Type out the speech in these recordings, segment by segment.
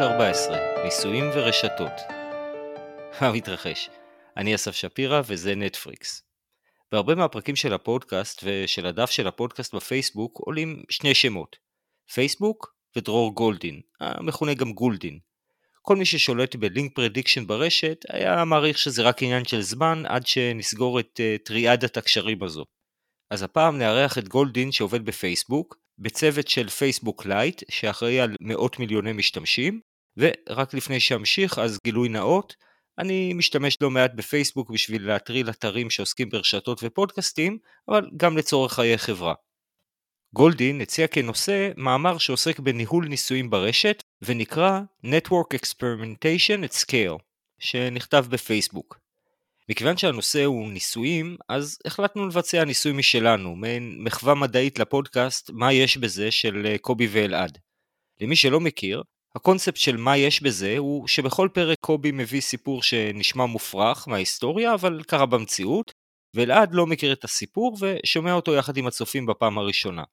14, ניסויים ורשתות. מה מתרחש? אני אסף שפירא וזה נטפריקס. בהרבה מהפרקים של הפודקאסט ושל הדף של הפודקאסט בפייסבוק עולים שני שמות, פייסבוק ודרור גולדין, המכונה גם גולדין. כל מי ששולט ב link prediction ברשת היה מעריך שזה רק עניין של זמן עד שנסגור את uh, טריאדת הקשרים הזו. אז הפעם נארח את גולדין שעובד בפייסבוק, בצוות של פייסבוק לייט שאחראי על מאות מיליוני משתמשים, ורק לפני שאמשיך אז גילוי נאות, אני משתמש לא מעט בפייסבוק בשביל להטריל אתרים שעוסקים ברשתות ופודקאסטים, אבל גם לצורך חיי חברה. גולדין הציע כנושא מאמר שעוסק בניהול ניסויים ברשת ונקרא Network Experimentation at Scale, שנכתב בפייסבוק. מכיוון שהנושא הוא ניסויים, אז החלטנו לבצע ניסוי משלנו, מעין מחווה מדעית לפודקאסט מה יש בזה של אה, קובי ואלעד. למי שלא מכיר, הקונספט של מה יש בזה הוא שבכל פרק קובי מביא סיפור שנשמע מופרך מההיסטוריה, אבל קרה במציאות, ואלעד לא מכיר את הסיפור ושומע אותו יחד עם הצופים בפעם הראשונה.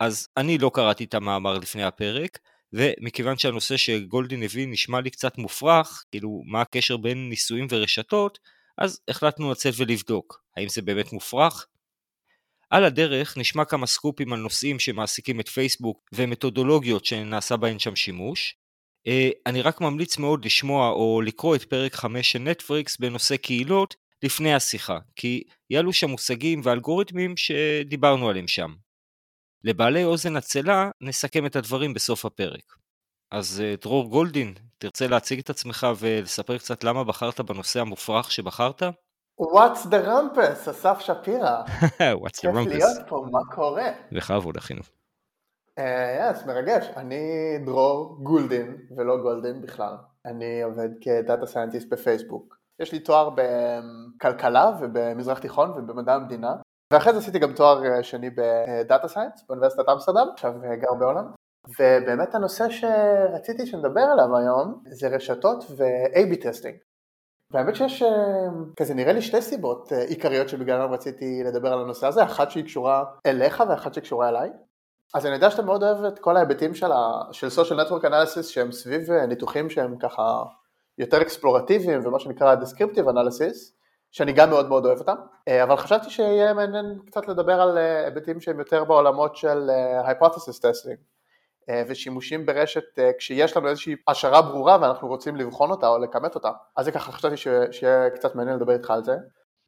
אז אני לא קראתי את המאמר לפני הפרק, ומכיוון שהנושא שגולדין הביא נשמע לי קצת מופרך, כאילו מה הקשר בין ניסויים ורשתות, אז החלטנו לצאת ולבדוק, האם זה באמת מופרך? על הדרך נשמע כמה סקופים על נושאים שמעסיקים את פייסבוק ומתודולוגיות שנעשה בהן שם שימוש. אה, אני רק ממליץ מאוד לשמוע או לקרוא את פרק 5 של נטפריקס בנושא קהילות לפני השיחה, כי יעלו שם מושגים ואלגוריתמים שדיברנו עליהם שם. לבעלי אוזן עצלה נסכם את הדברים בסוף הפרק. אז אה, דרור גולדין, תרצה להציג את עצמך ולספר קצת למה בחרת בנושא המופרך שבחרת? What's the rumpus, אסף שפירא. What's the rumpus. כיף להיות פה, מה קורה? בכבוד, אחינו. Yes, uh, מרגש. אני דרור גולדין, ולא גולדין בכלל. אני עובד כ data scientist בפייסבוק. יש לי תואר בכלכלה ובמזרח תיכון ובמדע המדינה, ואחרי זה עשיתי גם תואר אה, שני ב data science באוניברסיטת אמסטרדם, עכשיו אה, גר בהולנד. ובאמת הנושא שרציתי שנדבר עליו היום זה רשתות ו-AB testing. והאמת שיש אה, כזה נראה לי שתי סיבות אה, עיקריות שבגללם רציתי לדבר על הנושא הזה, אחת שהיא קשורה אליך ואחת שקשורה אליי. אז אני יודע שאתה מאוד אוהב את כל ההיבטים של, ה... של social network analysis שהם סביב אה, ניתוחים שהם ככה יותר אקספלורטיביים ומה שנקרא descriptive analysis, שאני גם מאוד מאוד אוהב אותם, אבל חשבתי שיהיה מעניין קצת לדבר על היבטים שהם יותר בעולמות של hypothesis testing. אה, ושימושים ברשת אה, כשיש לנו איזושהי השערה ברורה ואנחנו רוצים לבחון אותה או לכמת אותה. אז זה ככה חשבתי שיהיה קצת מעניין לדבר איתך על זה.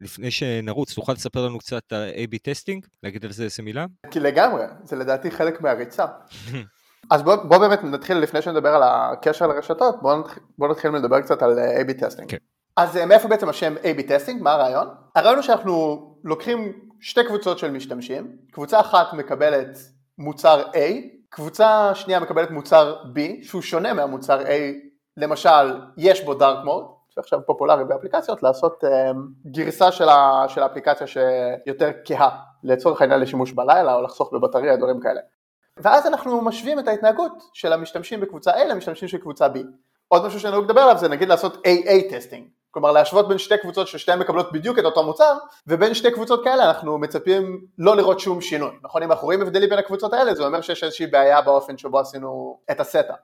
לפני שנרוץ, תוכל לספר לנו קצת על A-B testing? להגיד על זה איזה מילה? כי לגמרי, זה לדעתי חלק מהריצה. אז בוא, בוא באמת נתחיל לפני שנדבר על הקשר לרשתות, בוא נתחיל, בוא נתחיל לדבר קצת על אה, A-B testing. כן. אז מאיפה בעצם השם A-B testing? מה הרעיון? הרעיון הוא שאנחנו לוקחים שתי קבוצות של משתמשים, קבוצה אחת מקבלת מוצר A קבוצה שנייה מקבלת מוצר B שהוא שונה מהמוצר A, למשל יש בו dark mode, שעכשיו פופולרי באפליקציות, לעשות um, גרסה של, ה, של האפליקציה שיותר כהה, לצורך העניין לשימוש בלילה או לחסוך בבטריה, דברים כאלה. ואז אנחנו משווים את ההתנהגות של המשתמשים בקבוצה A למשתמשים של קבוצה B. עוד משהו שאני רוצה לדבר עליו זה נגיד לעשות AA testing, כלומר להשוות בין שתי קבוצות ששתיהן מקבלות בדיוק את אותו מוצר, ובין שתי קבוצות כאלה אנחנו מצפים לא לראות שום שינוי. נכון, אם אנחנו רואים הבדלים בין הקבוצות האלה, זה אומר שיש איזושהי בעיה באופן שבו עשינו את ה setup.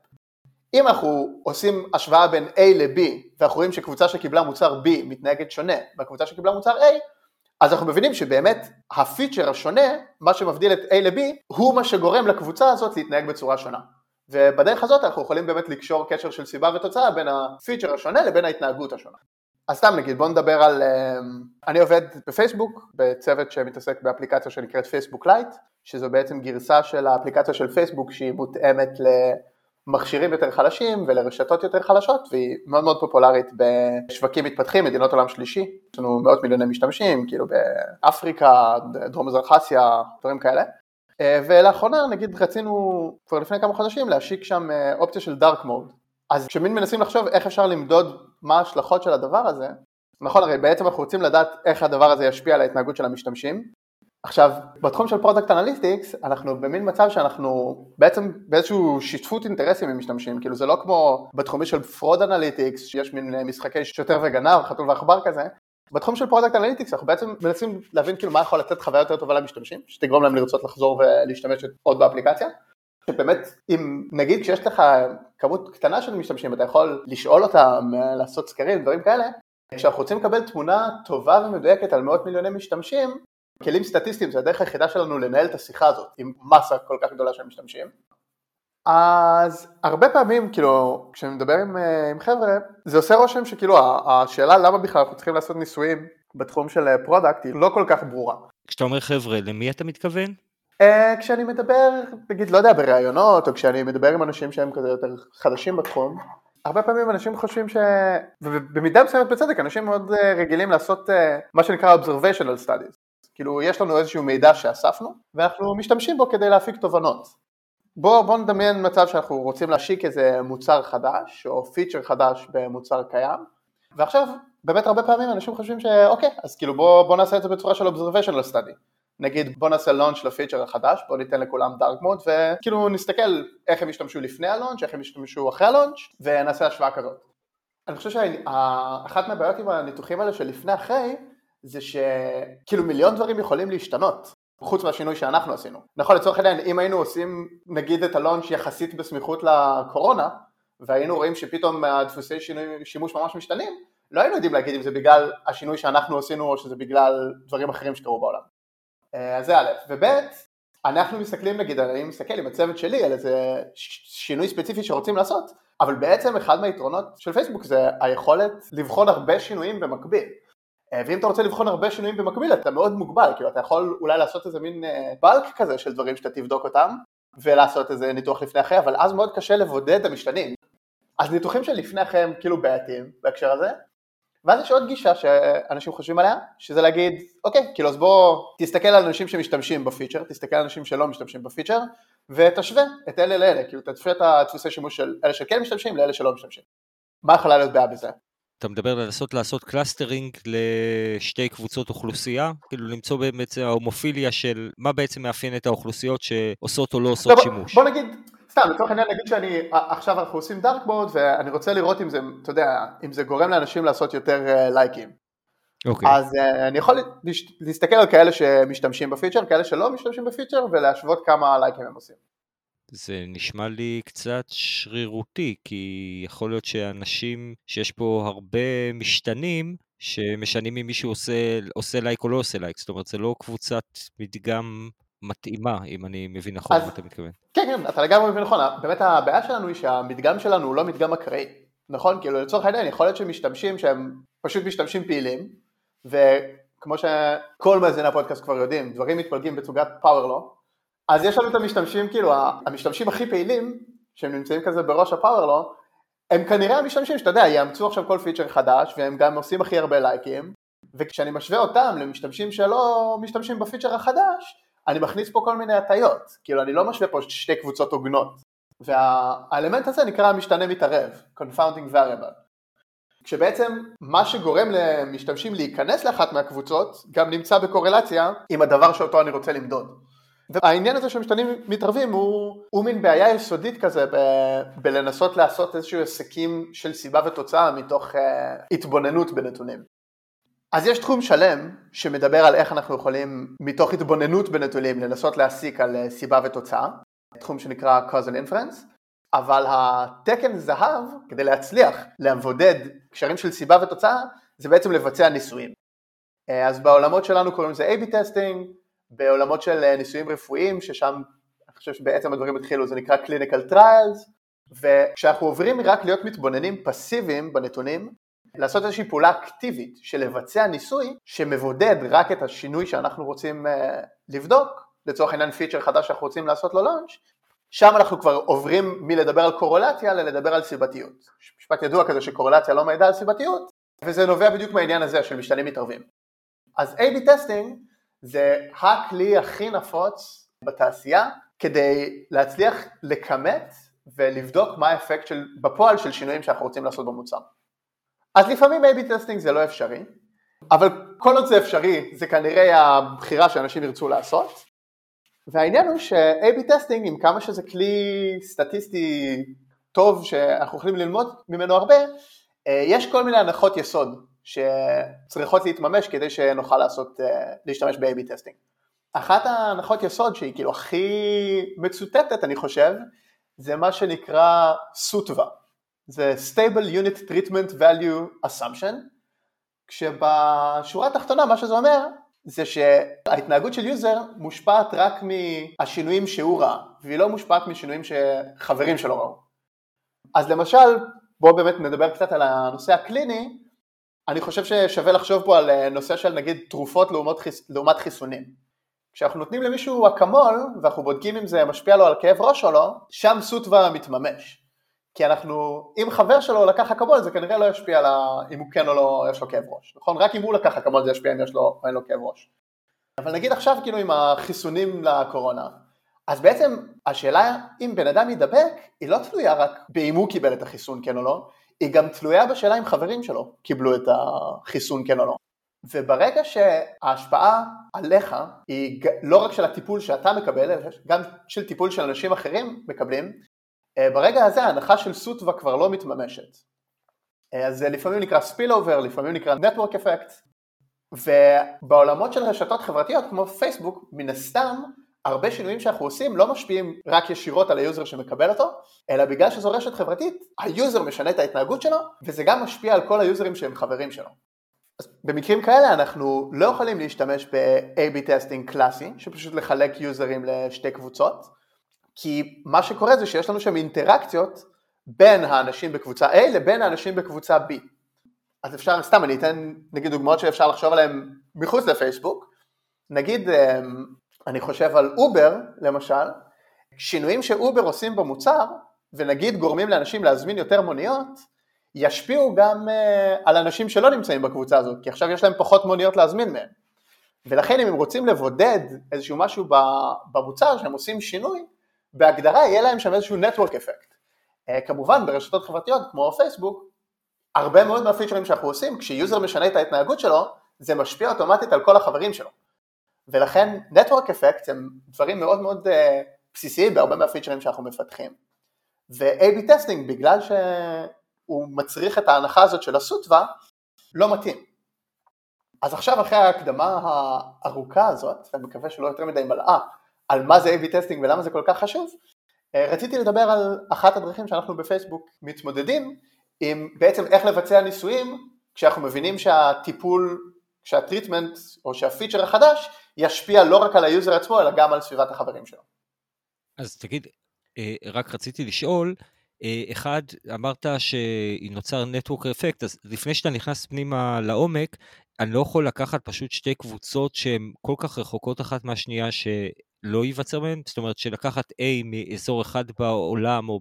אם אנחנו עושים השוואה בין A ל-B, ואנחנו רואים שקבוצה שקיבלה מוצר B מתנהגת שונה מהקבוצה שקיבלה מוצר A, אז אנחנו מבינים שבאמת ה feature השונה, מה שמבדיל את A ל-B, הוא מה שגורם לקבוצה הזאת להתנהג בצורה שונה. ובדרך הזאת אנחנו יכולים באמת לקשור קשר של סיבה ותוצאה בין ה feature השונה לבין ההתנהגות השונה. אז סתם נגיד בוא נדבר על, אמ, אני עובד בפייסבוק בצוות שמתעסק באפליקציה שנקראת פייסבוק לייט שזו בעצם גרסה של האפליקציה של פייסבוק שהיא מותאמת למכשירים יותר חלשים ולרשתות יותר חלשות והיא מאוד מאוד פופולרית בשווקים מתפתחים, מדינות עולם שלישי, יש לנו מאות מיליוני משתמשים, כאילו באפריקה, דרום מזרח אסיה, דברים כאלה ולאחרונה נגיד רצינו כבר לפני כמה חודשים להשיק שם אה, אופציה של דארק מוד אז כשמין מנסים לחשוב איך אפשר למדוד מה ההשלכות של הדבר הזה, נכון הרי בעצם אנחנו רוצים לדעת איך הדבר הזה ישפיע על ההתנהגות של המשתמשים. עכשיו בתחום של product analytics אנחנו במין מצב שאנחנו בעצם באיזשהו שותפות אינטרסים עם משתמשים, כאילו זה לא כמו בתחומי של fraud analytics שיש מין משחקי שוטר וגנב, חתול ועכבר כזה, בתחום של product analytics אנחנו בעצם מנסים להבין כאילו מה יכול לתת חוויה יותר טובה למשתמשים, שתגרום להם לרצות לחזור ולהשתמש עוד באפליקציה. שבאמת, אם נגיד כשיש לך כמות קטנה של משתמשים, אתה יכול לשאול אותם, לעשות סקרים, דברים כאלה, כשאנחנו רוצים לקבל תמונה טובה ומדויקת על מאות מיליוני משתמשים, כלים סטטיסטיים זה הדרך היחידה שלנו לנהל את השיחה הזאת עם מסה כל כך גדולה של משתמשים. אז הרבה פעמים כאילו כשאני מדבר עם, אה, עם חבר'ה זה עושה רושם שכאילו השאלה למה בכלל אנחנו צריכים לעשות ניסויים בתחום של product היא לא כל כך ברורה. כשאתה אומר חבר'ה למי אתה מתכוון? Uh, כשאני מדבר נגיד לא יודע בראיונות או כשאני מדבר עם אנשים שהם כזה יותר חדשים בתחום הרבה פעמים אנשים חושבים ש... ובמידה מסוימת בצדק אנשים מאוד uh, רגילים לעשות uh, מה שנקרא observational studies כאילו יש לנו איזשהו מידע שאספנו ואנחנו משתמשים בו כדי להפיק תובנות. בואו בוא נדמיין מצב שאנחנו רוצים להשיק איזה מוצר חדש או פיצ'ר חדש במוצר קיים ועכשיו באמת הרבה פעמים אנשים חושבים שאוקיי אז כאילו בואו בוא נעשה את זה בצורה של observational study נגיד בוא נעשה לונץ' לפיצ'ר החדש, בוא ניתן לכולם דארק מוד וכאילו נסתכל איך הם השתמשו לפני הלונץ', איך הם השתמשו אחרי הלונץ' ונעשה השוואה כזאת. אני חושב שאחת מהבעיות עם הניתוחים האלה של לפני אחרי זה שכאילו מיליון דברים יכולים להשתנות חוץ מהשינוי שאנחנו עשינו. נכון לצורך העניין אם היינו עושים נגיד את הלונץ' יחסית בסמיכות לקורונה והיינו רואים שפתאום הדפוסי שינוי, שימוש ממש משתנים לא היינו יודעים להגיד אם זה בגלל השינוי שאנחנו עשינו או שזה בגלל דברים אחרים שקרו בעולם. אה, אז זה א', וב', אנחנו מסתכלים נגיד, אני מסתכל עם הצוות שלי על איזה שינוי ספציפי שרוצים לעשות, אבל בעצם אחד מהיתרונות של פייסבוק זה היכולת לבחון הרבה שינויים במקביל. אה, ואם אתה רוצה לבחון הרבה שינויים במקביל אתה מאוד מוגבל, כאילו אתה יכול אולי לעשות איזה מין בלק אה, כזה של דברים שאתה תבדוק אותם ולעשות איזה ניתוח לפני אחרי, אבל אז מאוד קשה לבודד את המשתנים. אז ניתוחים של לפני אחרי הם כאילו בעייתיים בהקשר הזה, ואז יש עוד גישה שאנשים חושבים עליה, שזה להגיד, אוקיי, כאילו אז בוא תסתכל על אנשים שמשתמשים ב feature, תסתכל על אנשים שלא משתמשים ב feature, ותשווה את אלה לאלה, כאילו תשווה את הדפוסי שימוש של אלה שכן משתמשים לאלה שלא משתמשים. מה יכולה להיות בעיה בזה? אתה מדבר על לנסות לעשות clustering לשתי קבוצות אוכלוסייה, כאילו למצוא באמת ההומופיליה של מה בעצם מאפיין את האוכלוסיות שעושות או לא עושות לא, שימוש. בוא נגיד, סתם, לצורך העניין נגיד שאני, עכשיו אנחנו עושים dark mode ואני רוצה לראות אם זה, אתה יודע, אם זה גורם לאנשים לעשות יותר לייקים. Uh, אוקיי. אז uh, אני יכול להסתכל על כאלה שמשתמשים ב feature, כאלה שלא משתמשים ב feature ולהשוות כמה לייקים הם עושים. זה נשמע לי קצת שרירותי, כי יכול להיות שאנשים, שיש פה הרבה משתנים, שמשנים אם מישהו עושה, עושה לייק או לא עושה לייק, זאת אומרת זה לא קבוצת מדגם מתאימה, אם אני מבין נכון מה אתה מתכוון. כן, כן, אתה לגמרי מבין נכון, באמת הבעיה שלנו היא שהמדגם שלנו הוא לא מדגם אקראי, נכון? כאילו לצורך העניין יכול להיות שמשתמשים שהם פשוט משתמשים פעילים, וכמו שכל מאזיני הפודקאסט כבר יודעים, דברים מתפלגים בצוגת פאוורלו, אז יש לנו את המשתמשים, כאילו המשתמשים הכי פעילים, שהם נמצאים כזה בראש הפאוורלו, הם כנראה המשתמשים שאתה יודע, יאמצו עכשיו כל פיצ'ר חדש, והם גם עושים הכי הרבה לייקים, וכשאני משווה אותם למשתמשים שלא משתמשים בפיצ'ר החדש, אני מכניס פה כל מיני הטיות, כאילו אני לא משווה פה שתי קבוצות הוגנות, והאלמנט הזה נקרא משתנה מתערב, confounding variable, כשבעצם מה שגורם למשתמשים להיכנס לאחת מהקבוצות גם נמצא בקורלציה עם הדבר שאותו אני רוצה למדוד. והעניין הזה שמשתנים מתערבים הוא, הוא מין בעיה יסודית כזה ב, בלנסות לעשות איזשהו עסקים של סיבה ותוצאה מתוך uh, התבוננות בנתונים. אז יש תחום שלם שמדבר על איך אנחנו יכולים מתוך התבוננות בנתונים לנסות להסיק על אה, סיבה ותוצאה, תחום שנקרא cause and inference, אבל התקן זהב כדי להצליח לבודד קשרים של סיבה ותוצאה זה בעצם לבצע ניסויים. אה, אז בעולמות שלנו קוראים לזה A-B טסטינג, בעולמות של אה, ניסויים רפואיים ששם אני חושב שבעצם הדברים התחילו זה נקרא clinical trials וכשאנחנו עוברים רק להיות מתבוננים פסיביים בנתונים לעשות איזושהי פעולה אקטיבית של לבצע ניסוי שמבודד רק את השינוי שאנחנו רוצים uh, לבדוק, לצורך העניין feature חדש שאנחנו רוצים לעשות לו launch, שם אנחנו כבר עוברים מלדבר על קורולציה ללדבר על סיבתיות. משפט ידוע כזה שקורולציה לא מעידה על סיבתיות, וזה נובע בדיוק מהעניין הזה של משתנים מתערבים. אז A-B testing זה הכלי הכי נפוץ בתעשייה כדי להצליח לכמת ולבדוק מה האפקט של, בפועל של שינויים שאנחנו רוצים לעשות במוצר. אז לפעמים A-B testing זה לא אפשרי, אבל כל עוד זה אפשרי זה כנראה הבחירה שאנשים ירצו לעשות, והעניין הוא ש-A-B testing עם כמה שזה כלי סטטיסטי טוב שאנחנו יכולים ללמוד ממנו הרבה, אה, יש כל מיני הנחות יסוד שצריכות להתממש כדי שנוכל לעשות, אה, להשתמש ב-A-B testing. אחת ההנחות יסוד שהיא כאילו הכי מצוטטת אני חושב, זה מה שנקרא SUTVA, זה Stable Unit Treatment Value Assumption, כשבשורה התחתונה מה שזה אומר זה שההתנהגות של user מושפעת רק מהשינויים שהוא ראה, והיא לא מושפעת משינויים שחברים שלו ראו. אז למשל, בואו באמת נדבר קצת על הנושא הקליני, אני חושב ששווה לחשוב פה על נושא של נגיד תרופות לעומת, חיס, לעומת חיסונים. כשאנחנו נותנים למישהו אקמול ואנחנו בודקים אם זה משפיע לו על כאב ראש או לא, שם SUTVA מתממש. כי אנחנו, אם חבר שלו לקח אקמול זה כנראה לא ישפיע על ה... אם הוא כן או לא יש לו כאב ראש, נכון? רק אם הוא לקח אקמול זה ישפיע אם יש לו או אין לו כאב ראש. אבל נגיד עכשיו כאילו עם החיסונים לקורונה, אז בעצם השאלה אם בן אדם ידבק היא לא תלויה רק באם הוא קיבל את החיסון כן או לא, היא גם תלויה בשאלה אם חברים שלו קיבלו את החיסון כן או לא. וברגע שההשפעה עליך היא לא רק של הטיפול שאתה מקבל, אלא גם של טיפול של אנשים אחרים מקבלים, אה, ברגע הזה ההנחה של SUTVA כבר לא מתממשת. אה, אז זה לפעמים נקרא spillover, לפעמים נקרא network effect, ובעולמות של רשתות חברתיות כמו פייסבוק, מן הסתם הרבה שינויים שאנחנו עושים לא משפיעים רק ישירות על ה user שמקבל אותו, אלא בגלל שזו רשת חברתית, ה user משנה את ההתנהגות שלו, וזה גם משפיע על כל ה users שהם חברים שלו. אז במקרים כאלה אנחנו לא יכולים להשתמש ב-AB testing קלאסי, שפשוט לחלק users לשתי קבוצות, כי מה שקורה זה שיש לנו שם אינטראקציות בין האנשים בקבוצה A לבין האנשים בקבוצה B. אז אפשר, סתם אני אתן נגיד דוגמאות שאפשר לחשוב עליהן מחוץ לפייסבוק, נגיד אמ, אני חושב על אובר למשל, שינויים שאובר עושים במוצר ונגיד גורמים לאנשים להזמין יותר מוניות, ישפיעו גם uh, על אנשים שלא נמצאים בקבוצה הזאת, כי עכשיו יש להם פחות מוניות להזמין מהם. ולכן אם הם רוצים לבודד איזשהו משהו במוצר שהם עושים שינוי, בהגדרה יהיה להם שם איזשהו network effect. Uh, כמובן ברשתות חברתיות כמו פייסבוק, הרבה מאוד מהפיצ'רים שאנחנו עושים, כש user משנה את ההתנהגות שלו, זה משפיע אוטומטית על כל החברים שלו. ולכן network effects הם דברים מאוד מאוד uh, בסיסיים בהרבה מהפיצ'רים שאנחנו מפתחים. ו-AB testing בגלל שהוא מצריך את ההנחה הזאת של ה SUTVA, לא מתאים. אז עכשיו אחרי ההקדמה הארוכה הזאת, ואני מקווה שלא יותר מדי מלאה, על מה זה A-B testing ולמה זה כל כך חשוב, אה, רציתי לדבר על אחת הדרכים שאנחנו בפייסבוק מתמודדים עם בעצם איך לבצע ניסויים כשאנחנו מבינים שהטיפול, שה treatment או שהפיצ'ר החדש ישפיע לא רק על ה user עצמו אלא גם על סביבת החברים שלו. אז תגיד, אה, רק רציתי לשאול, אה, אחד, אמרת שנוצר נטוורק אפקט, אז לפני שאתה נכנס פנימה לעומק, אני לא יכול לקחת פשוט שתי קבוצות שהן כל כך רחוקות אחת מהשנייה שלא ייווצר בהן? זאת אומרת שלקחת A מאזור אחד בעולם או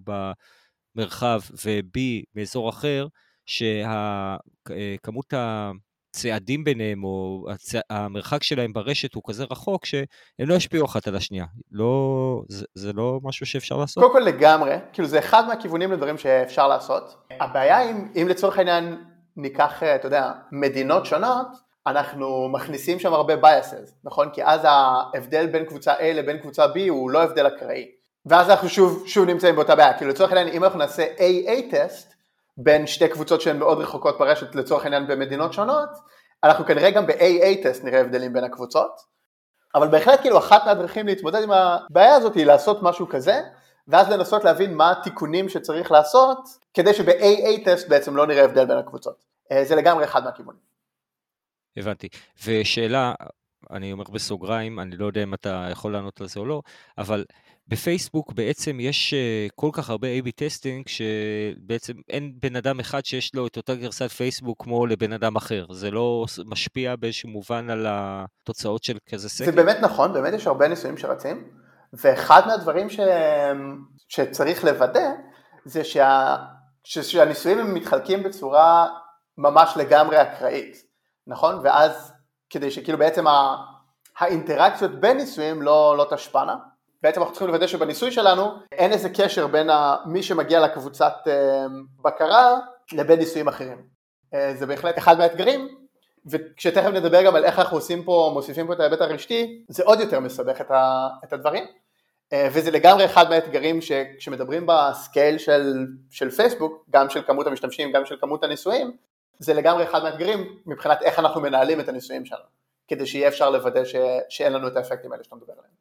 במרחב ו-B מאזור אחר, שכמות ה... הצעדים ביניהם, או הצ... המרחק שלהם ברשת הוא כזה רחוק, שהם לא ישפיעו אחת על השנייה. לא, זה, זה לא משהו שאפשר לעשות? קודם כל לגמרי, כאילו זה אחד מהכיוונים לדברים שאפשר לעשות. הבעיה אם, אם לצורך העניין ניקח, אתה יודע, מדינות שונות, אנחנו מכניסים שם הרבה biases, נכון? כי אז ההבדל בין קבוצה A לבין קבוצה B הוא לא הבדל אקראי. ואז אנחנו שוב, שוב נמצאים באותה בעיה, כאילו לצורך העניין אם אנחנו נעשה AA טסט, בין שתי קבוצות שהן מאוד רחוקות ברשת לצורך העניין במדינות שונות, אנחנו כנראה גם ב-AA טסט נראה הבדלים בין הקבוצות, אבל בהחלט כאילו אחת מהדרכים להתמודד עם הבעיה הזאת היא לעשות משהו כזה, ואז לנסות להבין מה התיקונים שצריך לעשות, כדי שב-AA טסט בעצם לא נראה הבדל בין הקבוצות. אה, זה לגמרי אחד מהכיוונים. הבנתי. ושאלה, אני אומר בסוגריים, אני לא יודע אם אתה יכול לענות על זה או לא, אבל בפייסבוק בעצם יש אה, כל כך הרבה A-B testing, שבעצם אין בן אדם אחד שיש לו את אותה גרסת פייסבוק כמו לבן אדם אחר. זה לא משפיע באיזשהו מובן על התוצאות של כזה סקר? זה באמת נכון, באמת יש הרבה ניסויים שרצים, ואחד מהדברים ש... שצריך לוודא זה שה... שהניסויים הם מתחלקים בצורה ממש לגמרי אקראית, נכון? ואז כדי שכאילו בעצם האינטראקציות בין ניסויים לא, לא תשפענה. בעצם אנחנו צריכים לוודא שבניסוי שלנו אין איזה קשר בין מי שמגיע לקבוצת אה, בקרה לבין ניסויים אחרים. אה, זה בהחלט אחד מהאתגרים, וכשתכף נדבר גם על איך אנחנו עושים פה, מוסיפים פה את ההיבט הרשתי, זה עוד יותר מסבך את, ה, את הדברים. אה, וזה לגמרי אחד מהאתגרים שכשמדברים בסקייל של, של פייסבוק, גם של כמות המשתמשים, גם של כמות הניסויים, זה לגמרי אחד מהאתגרים מבחינת איך אנחנו מנהלים את הניסויים שלנו. כדי שיהיה אפשר לוודא ש, שאין לנו את האפקטים האלה שאתה מדבר עליהם.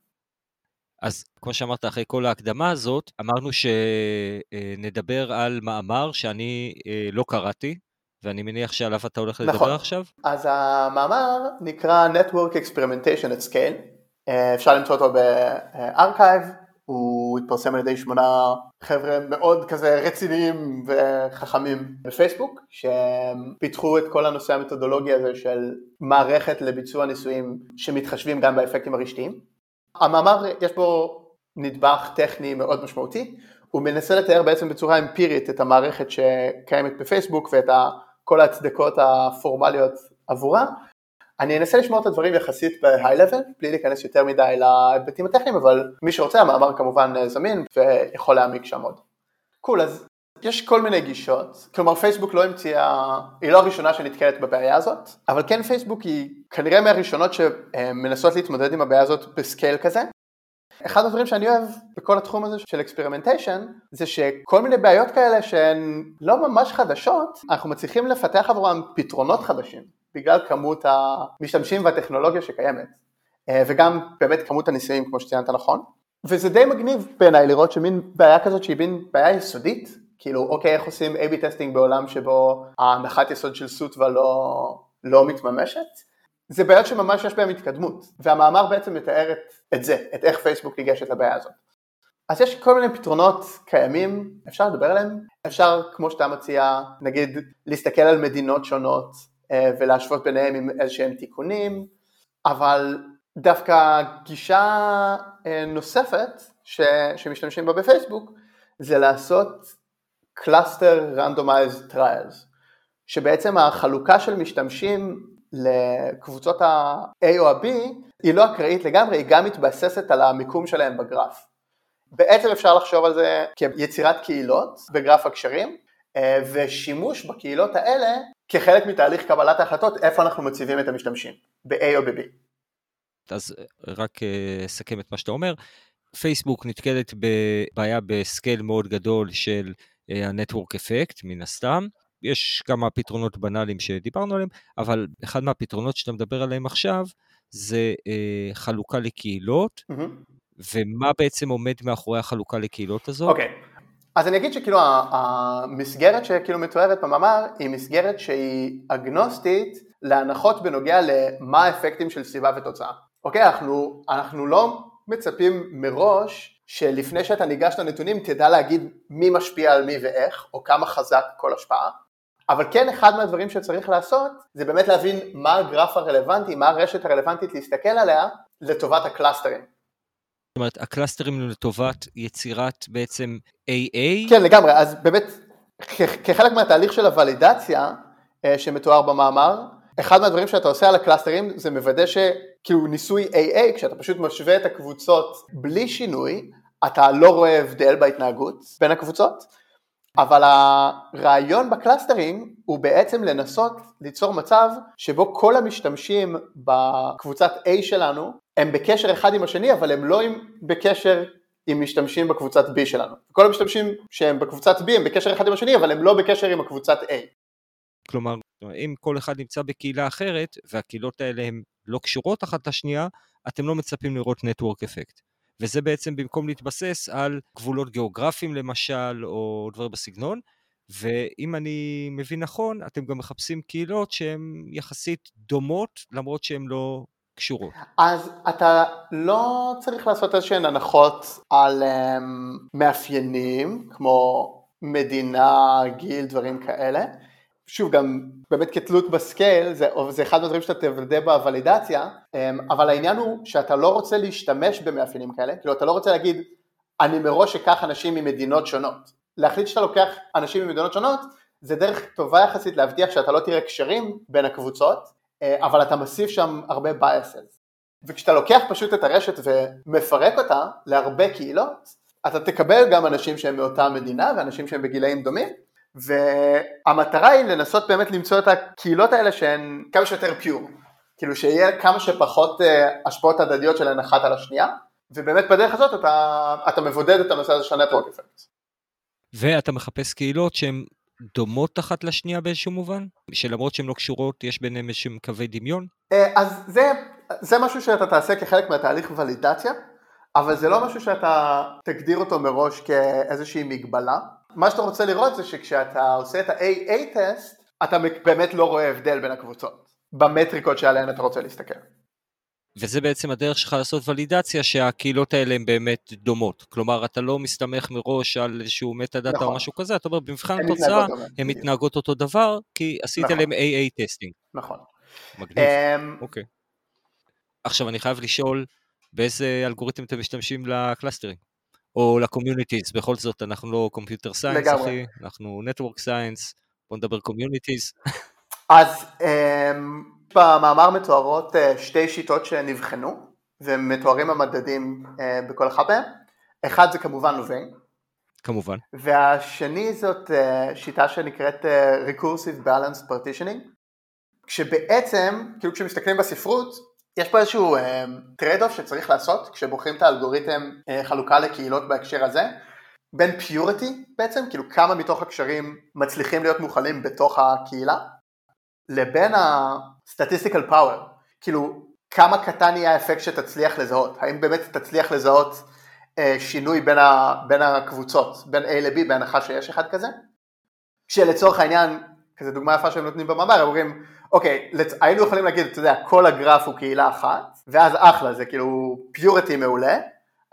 אז כמו שאמרת, אחרי כל ההקדמה הזאת, אמרנו שנדבר על מאמר שאני אה, לא קראתי, ואני מניח שעליו אתה הולך לדבר נכון. עכשיו. אז המאמר נקרא Network Experimentation at Scale, אה, אפשר למצוא אותו בארכייב, הוא התפרסם על ידי שמונה חבר'ה מאוד כזה רציניים וחכמים בפייסבוק, שהם פיתחו את כל הנושא המתודולוגי הזה של מערכת לביצוע ניסויים שמתחשבים גם באפקטים הרשתיים. המאמר יש בו נדבך טכני מאוד משמעותי, הוא מנסה לתאר בעצם בצורה אמפירית את המערכת שקיימת בפייסבוק ואת כל ההצדקות הפורמליות עבורה. אני אנסה לשמור את הדברים יחסית ב-high level, בלי להיכנס יותר מדי להיבטים הטכניים, אבל מי שרוצה המאמר כמובן זמין ויכול להעמיק שם עוד. קול, cool, אז יש כל מיני גישות, כלומר פייסבוק לא המציאה, היא לא הראשונה שנתקלת בבעיה הזאת, אבל כן פייסבוק היא כנראה מהראשונות שמנסות להתמודד עם הבעיה הזאת בסקייל כזה. אחד הדברים שאני אוהב בכל התחום הזה של experimentation זה שכל מיני בעיות כאלה שהן לא ממש חדשות, אנחנו מצליחים לפתח עבורם פתרונות חדשים בגלל כמות המשתמשים והטכנולוגיה שקיימת. אה, וגם באמת כמות הניסויים כמו שציינת נכון? וזה די מגניב בעיניי לראות שמין בעיה כזאת שהיא מין בעיה יסודית כאילו אוקיי איך עושים A-B testing בעולם שבו ההנחת יסוד של SUTVA לא, לא מתממשת זה בעיות שממש יש בהן התקדמות והמאמר בעצם מתאר את, את זה, את איך פייסבוק ניגשת לבעיה הזאת. אז יש כל מיני פתרונות קיימים, אפשר לדבר עליהם, אפשר כמו שאתה מציע נגיד להסתכל על מדינות שונות אה, ולהשוות ביניהם עם איזה שהם תיקונים, אבל דווקא גישה אה, נוספת ש, שמשתמשים בה בפייסבוק זה לעשות Cluster Randomized Trials, שבעצם החלוקה של משתמשים לקבוצות ה-A או ה-B היא לא אקראית לגמרי, היא גם מתבססת על המיקום שלהם בגרף. בעצם אפשר לחשוב על זה כיצירת קהילות בגרף הקשרים, אה, ושימוש בקהילות האלה כחלק מתהליך קבלת ההחלטות איפה אנחנו מציבים את המשתמשים, ב-A או ב-B. אז רק אסכם את מה שאתה אומר, פייסבוק נתקלת בבעיה בסקייל מאוד גדול של הנטוורק אפקט, מן הסתם. יש כמה פתרונות בנאליים שדיברנו עליהם, אבל אחד מהפתרונות שאתה מדבר עליהם עכשיו, זה אה, חלוקה לקהילות, mm-hmm. ומה בעצם עומד מאחורי החלוקה לקהילות הזאת? אוקיי, okay. אז אני אגיד שכאילו המסגרת שכאילו מתוארת במאמר היא מסגרת שהיא אגנוסטית להנחות בנוגע למה האפקטים של סביבה ותוצאה. אוקיי, אנחנו, אנחנו לא מצפים מראש שלפני שאתה ניגש לנתונים תדע להגיד מי משפיע על מי ואיך, או כמה חזק כל השפעה, אבל כן אחד מהדברים שצריך לעשות זה באמת להבין מה הגרף הרלוונטי, מה הרשת הרלוונטית להסתכל עליה לטובת ה clusters. זאת אומרת, ה clusters לטובת יצירת בעצם AA? כן, לגמרי, אז באמת כחלק מהתהליך של הוולידציה אה, שמתואר במאמר, אחד מהדברים שאתה עושה על ה clusters זה מוודא שכאילו ניסוי AA, כשאתה פשוט משווה את הקבוצות בלי שינוי, אתה לא רואה הבדל בהתנהגות בין הקבוצות, אבל הרעיון ב clusters הוא בעצם לנסות ליצור מצב שבו כל המשתמשים בקבוצת A שלנו הם בקשר אחד עם השני אבל הם לא בקשר עם משתמשים בקבוצת B שלנו. כל המשתמשים שהם בקבוצת B הם בקשר אחד עם השני אבל הם לא בקשר עם הקבוצת A. כלומר, אם כל אחד נמצא בקהילה אחרת והקהילות האלה הן לא קשורות אחת לשנייה, אתם לא מצפים לראות network effect. וזה בעצם במקום להתבסס על גבולות גיאוגרפיים למשל, או דברים בסגנון, ואם אני מבין נכון, אתם גם מחפשים קהילות שהן יחסית דומות, למרות שהן לא קשורות. אז אתה לא צריך לעשות איזשהן הנחות על um, מאפיינים, כמו מדינה, גיל, דברים כאלה. שוב גם באמת כתלות בסקייל זה, זה אחד מהדברים שאתה תוודא בוולידציה אמ, אבל העניין הוא שאתה לא רוצה להשתמש במאפיינים כאלה כאילו אתה לא רוצה להגיד אני מראש אקח אנשים ממדינות שונות. להחליט שאתה לוקח אנשים ממדינות שונות זה דרך טובה יחסית להבטיח שאתה לא תראה קשרים בין הקבוצות אה, אבל אתה מוסיף שם הרבה biases. וכשאתה לוקח פשוט את הרשת ומפרק אותה להרבה קהילות אתה תקבל גם אנשים שהם מאותה מדינה ואנשים שהם בגילאים דומים והמטרה היא לנסות באמת למצוא את הקהילות האלה שהן כמה שיותר פיור, כאילו שיהיה כמה שפחות אה, השפעות הדדיות שלהן אחת על השנייה, ובאמת בדרך הזאת אתה, אתה מבודד את הנושא הזה של נטוורק אפקט. ואתה מחפש קהילות שהן דומות אחת לשנייה באיזשהו מובן? שלמרות שהן לא קשורות, יש ביניהן איזשהם קווי דמיון? אז זה, זה משהו שאתה תעשה כחלק מהתהליך ולידציה, אבל זה לא משהו שאתה תגדיר אותו מראש כאיזושהי מגבלה. מה שאתה רוצה לראות זה שכשאתה עושה את ה-AA טסט, אתה באמת לא רואה הבדל בין הקבוצות, במטריקות שעליהן אתה רוצה להסתכל. וזה בעצם הדרך שלך לעשות ולידציה שהקהילות האלה הן באמת דומות. כלומר, אתה לא מסתמך מראש על איזשהו metadata נכון. או משהו כזה, אתה אומר, במבחן התוצאה הן מתנהגות אותו דבר, כי עשית נכון. להם AA testing. נכון. מגניב, um... אוקיי. עכשיו, אני חייב לשאול, באיזה אלגוריתם אתם משתמשים ל clusters? או ל communities, בכל זאת, אנחנו לא computer science, אחי, אנחנו network science, בוא נדבר communities. אז um, במאמר מתוארות uh, שתי שיטות שנבחנו, ומתוארים המדדים uh, בכל אחד מהם. אחד זה כמובן Louvain. כמובן. והשני זאת uh, שיטה שנקראת Recursive Balanced Partitioning, כשבעצם, כאילו כשמסתכלים בספרות, יש פה איזשהו trade uh, off שצריך לעשות כשבוחרים את האלגוריתם uh, חלוקה לקהילות בהקשר הזה, בין purity בעצם, כאילו כמה מתוך הקשרים מצליחים להיות מוכלים בתוך הקהילה, לבין ה-statistical power, כאילו כמה קטן יהיה האפקט שתצליח לזהות, האם באמת תצליח לזהות אה, שינוי בין, ה, בין הקבוצות, בין A ל-B בהנחה שיש אחד כזה, כשלצורך העניין, כזה דוגמה יפה שהם נותנים במאמר, הם אומרים, אוקיי. היינו יכולים להגיד, אתה יודע, כל הגרף הוא קהילה אחת, ואז אחלה, זה כאילו פיוריטי מעולה,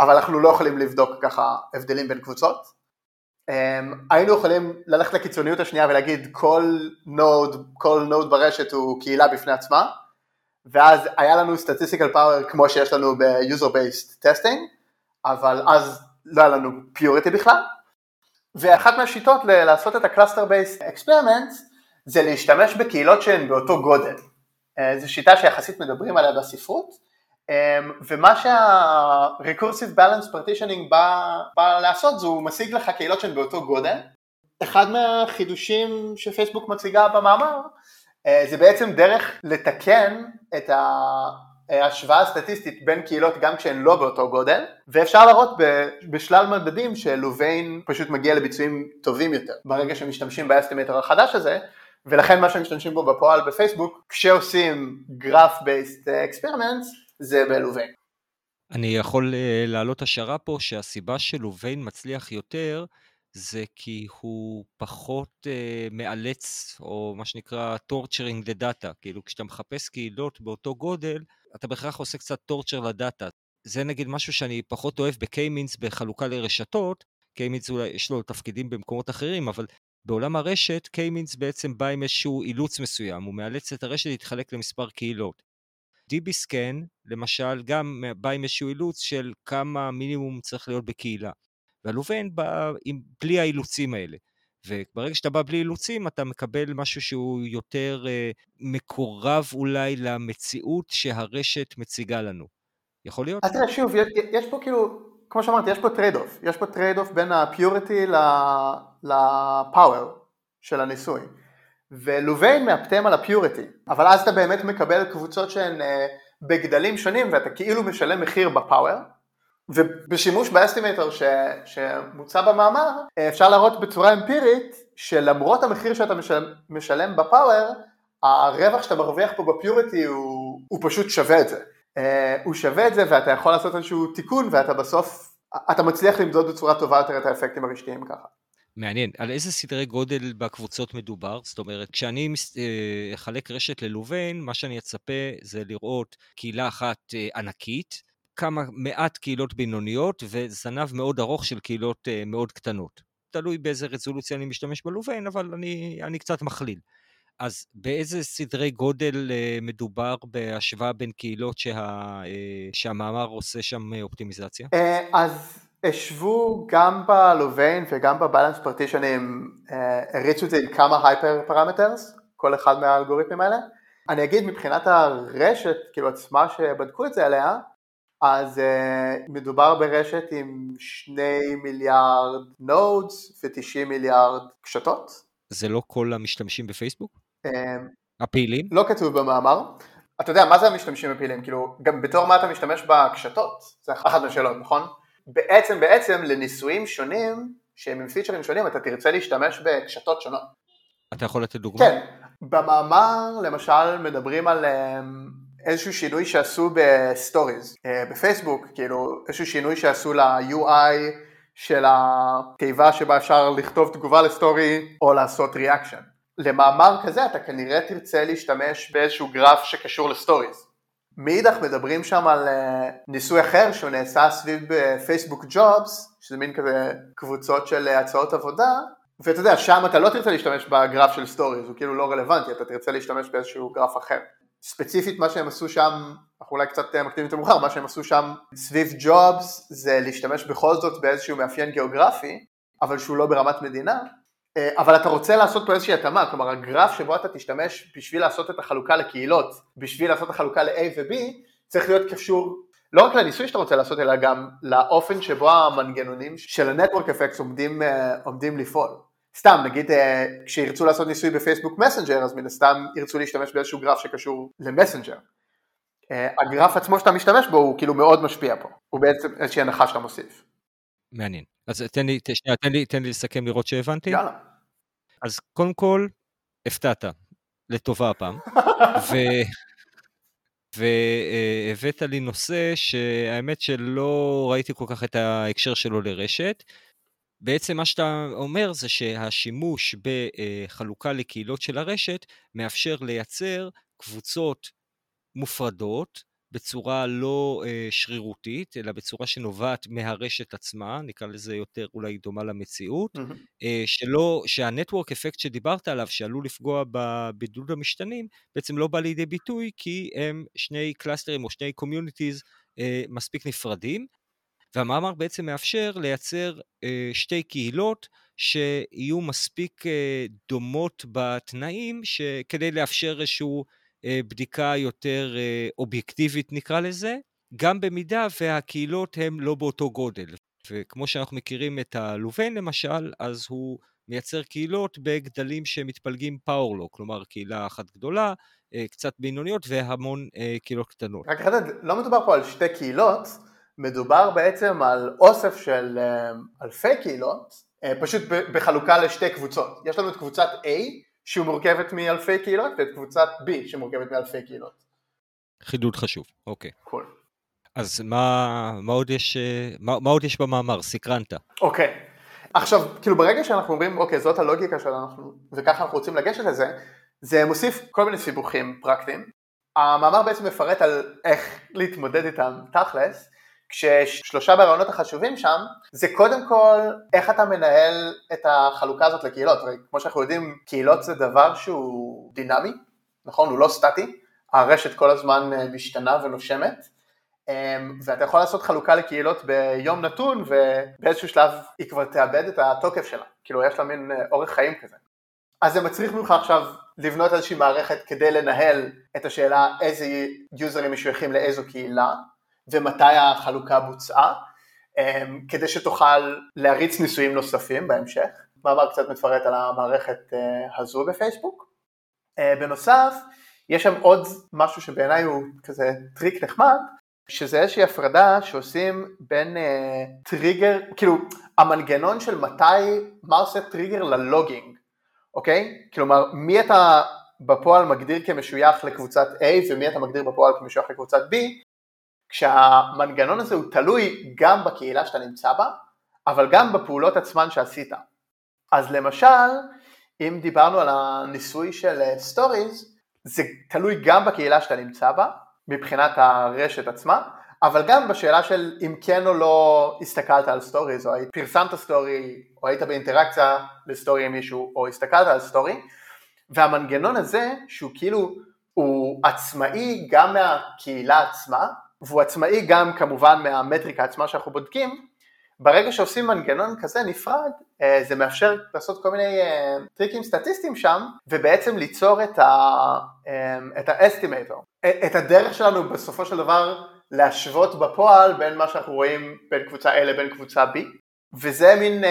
אבל אנחנו לא יכולים לבדוק ככה הבדלים בין קבוצות, Um, היינו יכולים ללכת לקיצוניות השנייה ולהגיד כל node, כל node ברשת הוא קהילה בפני עצמה ואז היה לנו statistical power כמו שיש לנו ב-user based testing אבל אז לא היה לנו purity בכלל ואחת מהשיטות לעשות את ה-cluster based experiments זה להשתמש בקהילות שהן באותו גודל. אה, זו שיטה שיחסית מדברים עליה בספרות. אמ, ומה שה-recursive balance partitioning בא, בא לעשות זה הוא משיג לך קהילות שהן באותו גודל. אחד מהחידושים שפייסבוק מציגה במאמר אה, זה בעצם דרך לתקן את ההשוואה הסטטיסטית בין קהילות גם כשהן לא באותו גודל. ואפשר להראות בשלל מדדים שלוביין פשוט מגיע לביצועים טובים יותר. ברגע שמשתמשים באסטימטר החדש הזה ולכן מה שמשתמשים בו בפועל בפייסבוק כשעושים graph based experiments זה בלוביין. אני יכול uh, להעלות השערה פה שהסיבה שלוביין מצליח יותר זה כי הוא פחות uh, מאלץ, או מה שנקרא torturing the data. כאילו כשאתה מחפש קהילות באותו גודל, אתה בהכרח עושה קצת torture לדאטה. זה נגיד משהו שאני פחות אוהב בקיימינס בחלוקה לרשתות. קיימינס אולי יש לו תפקידים במקומות אחרים, אבל בעולם הרשת קיימינס בעצם בא עם איזשהו אילוץ מסוים, הוא מאלץ את הרשת להתחלק למספר קהילות. DB-Scan, למשל, גם בא עם איזשהו אילוץ של כמה מינימום צריך להיות בקהילה. וה-Louvain בא עם, בלי האילוצים האלה. וברגע שאתה בא בלי אילוצים, אתה מקבל משהו שהוא יותר אה, מקורב אולי למציאות שהרשת מציגה לנו. יכול להיות? אז תראה, שוב, יש, פה כאילו, כמו שאמרתי, יש פה trade off. יש פה trade off בין ה-purity ל-power של הניסוי. ו-Louvain מאפטם על ה-purity, אבל אז אתה באמת מקבל קבוצות שהן אה, בגדלים שונים ואתה כאילו משלם מחיר ב-power, ובשימוש באסטימטר ש, שמוצע במאמר, אה, אפשר להראות בצורה אמפירית שלמרות המחיר שאתה משלם, משלם בפאוור, הרווח שאתה מרוויח פה בפיוריטי הוא, הוא פשוט שווה את זה. אה, הוא שווה את זה ואתה יכול לעשות איזשהו תיקון ואתה בסוף, אתה מצליח למדוד בצורה טובה יותר את האפקטים הרשתיים ככה. מעניין. על איזה סדרי גודל בקבוצות מדובר? זאת אומרת, כשאני אה, אחלק רשת ללוביין, מה שאני אצפה זה לראות קהילה אחת אה, ענקית, כמה מעט קהילות בינוניות וזנב מאוד ארוך של קהילות אה, מאוד קטנות. תלוי באיזה רזולוציה אני משתמש בלוביין, אבל אני, אני קצת מכליל. אז באיזה סדרי גודל מדובר בהשוואה בין קהילות שה, שהמאמר עושה שם אופטימיזציה? אז השוו גם בלוביין וגם בבלנס פרטישנים, אה, הריצו את זה עם כמה הייפר פרמטרס, כל אחד מהאלגוריתמים האלה. אני אגיד מבחינת הרשת, כאילו עצמה שבדקו את זה עליה, אז uh, מדובר ברשת עם שני מיליארד נודס ו-90 מיליארד קשתות. זה לא כל המשתמשים בפייסבוק? Um, הפעילים? לא כתוב במאמר. אתה יודע, מה זה המשתמשים הפעילים? כאילו, גם בתור מה אתה משתמש בקשתות? זה אחת מהשאלות, נכון? בעצם בעצם לניסויים שונים שהם עם פיצ'רים שונים, אתה תרצה להשתמש בקשתות שונות. אתה יכול לתת דוגמא? כן, במאמר למשל מדברים על איזשהו שינוי שעשו ב-stories, בפייסבוק, כאילו איזשהו שינוי שעשו ל-UI של התיבה שבה אפשר לכתוב תגובה ל-story או לעשות reaction. למאמר כזה אתה כנראה תרצה להשתמש באיזשהו גרף שקשור ל-stories. מאידך מדברים שם על אה, ניסוי אחר שהוא נעשה סביב Facebook Jobs, שזה מין כזה קבוצות של אה, הצעות עבודה, ואתה יודע, שם אתה לא תרצה להשתמש בגרף של stories, הוא כאילו לא רלוונטי, אתה תרצה להשתמש באיזשהו גרף אחר. ספציפית מה שהם עשו שם, אנחנו אולי קצת אה, מקדימים את המאוחר, מה שהם עשו שם סביב ג'ובס זה להשתמש בכל זאת באיזשהו מאפיין גיאוגרפי, אבל שהוא לא ברמת מדינה, אה, אבל אתה רוצה לעשות פה איזושהי התאמה, כלומר הגרף שבו אתה תשתמש בשביל לעשות את החלוקה לקהילות, בשביל לעשות את החלוקה ל-A ו-B, צריך להיות קשור לא רק לניסוי שאתה רוצה לעשות, אלא גם לאופן שבו המנגנונים של ה-Network Effects עומדים, אה, עומדים לפעול. סתם, נגיד אה, כשירצו לעשות ניסוי בפייסבוק מסנג'ר, אז מן הסתם ירצו להשתמש באיזשהו גרף שקשור למסנג'ר. הגרף עצמו שאתה משתמש בו הוא כאילו מאוד משפיע פה, הוא בעצם איזושהי הנחה שאתה מוסיף. מעניין. אז תן לי, שנייה, תן לי, תן לי לסכם לראות שהבנתי. יאללה. אז קודם כל, הפתעת, לטובה הפעם. ו... והבאת לי נושא שהאמת שלא ראיתי כל כך את ההקשר שלו לרשת. בעצם מה שאתה אומר זה שהשימוש בחלוקה לקהילות של הרשת מאפשר לייצר קבוצות מופרדות בצורה לא אה, שרירותית, אלא בצורה שנובעת מהרשת עצמה, נקרא לזה יותר אולי דומה למציאות, mm-hmm. אה, שלא, שהנטוורק אפקט שדיברת עליו, שעלול לפגוע בבידוד המשתנים, בעצם לא בא לידי ביטוי, כי הם שני cluster-ים או שני communities אה, מספיק נפרדים, והמאמר בעצם מאפשר לייצר אה, שתי קהילות שיהיו מספיק אה, דומות בתנאים, כדי לאפשר איזשהו בדיקה יותר אה, אובייקטיבית נקרא לזה, גם במידה והקהילות הן לא באותו גודל. וכמו שאנחנו מכירים את הלובן למשל, אז הוא מייצר קהילות בגדלים שמתפלגים פאורלו, כלומר קהילה אחת גדולה, אה, קצת בינוניות והמון קהילות קטנות. רק אחדד, לא מדובר פה על שתי קהילות, מדובר בעצם על אוסף של אלפי קהילות, פשוט בחלוקה לשתי קבוצות. יש לנו את קבוצת A, שהוא מורכבת מאלפי קהילות ואת קבוצת B שמורכבת מאלפי קהילות. חידוד חשוב, אוקיי. קול. אז מה, מה, עוד יש, מה, מה עוד יש במאמר? סקרנת. אוקיי. עכשיו, כאילו ברגע שאנחנו אומרים, אוקיי, זאת הלוגיקה שלנו, וככה אנחנו רוצים לגשת לזה, זה מוסיף כל מיני סיבוכים פרקטיים. המאמר בעצם מפרט על איך להתמודד איתם תכלס, כששלושה מהרעיונות החשובים שם זה קודם כל איך אתה מנהל את החלוקה הזאת לקהילות, כמו שאנחנו יודעים קהילות זה דבר שהוא דינמי, נכון? הוא לא סטטי, הרשת כל הזמן אה, משתנה ונושמת. אמ, ואתה יכול לעשות חלוקה לקהילות ביום נתון ובאיזשהו שלב היא כבר תאבד את התוקף שלה, כאילו יש לה מין אה, אורך חיים כזה. אז זה מצריך ממך עכשיו לבנות איזושהי מערכת כדי לנהל את השאלה איזה user-ים משויכים לאיזו קהילה ומתי החלוקה בוצעה, אמ, כדי שתוכל להריץ ניסויים נוספים בהמשך. מאמר קצת מפרט על המערכת אה, הזו בפייסבוק. אה, בנוסף, יש שם עוד משהו שבעיניי הוא כזה טריק נחמד, שזה איזושהי הפרדה שעושים בין אה, טריגר, כאילו המנגנון של מתי, מה עושה טריגר ללוגינג, אוקיי? כלומר, מי אתה בפועל מגדיר כמשוייך לקבוצת A ומי אתה מגדיר בפועל כמשוייך לקבוצת B, כשהמנגנון הזה הוא תלוי גם בקהילה שאתה נמצא בה, אבל גם בפעולות עצמן שעשית. אז למשל, אם דיברנו על הניסוי של stories, זה תלוי גם בקהילה שאתה נמצא בה, מבחינת הרשת עצמה, אבל גם בשאלה של אם כן או לא הסתכלת על stories, או פרסמת story, או היית באינטראקציה ל-story עם מישהו, או הסתכלת על story, והמנגנון הזה, שהוא כאילו, הוא עצמאי גם מהקהילה עצמה, והוא עצמאי גם כמובן מהמטריקה עצמה שאנחנו בודקים, ברגע שעושים מנגנון כזה נפרד, אה, זה מאפשר לעשות כל מיני אה, טריקים סטטיסטיים שם, ובעצם ליצור את ה-estimator, אה, את הדרך שלנו בסופו של דבר להשוות בפועל בין מה שאנחנו רואים בין קבוצה A לבין קבוצה B, וזה מין,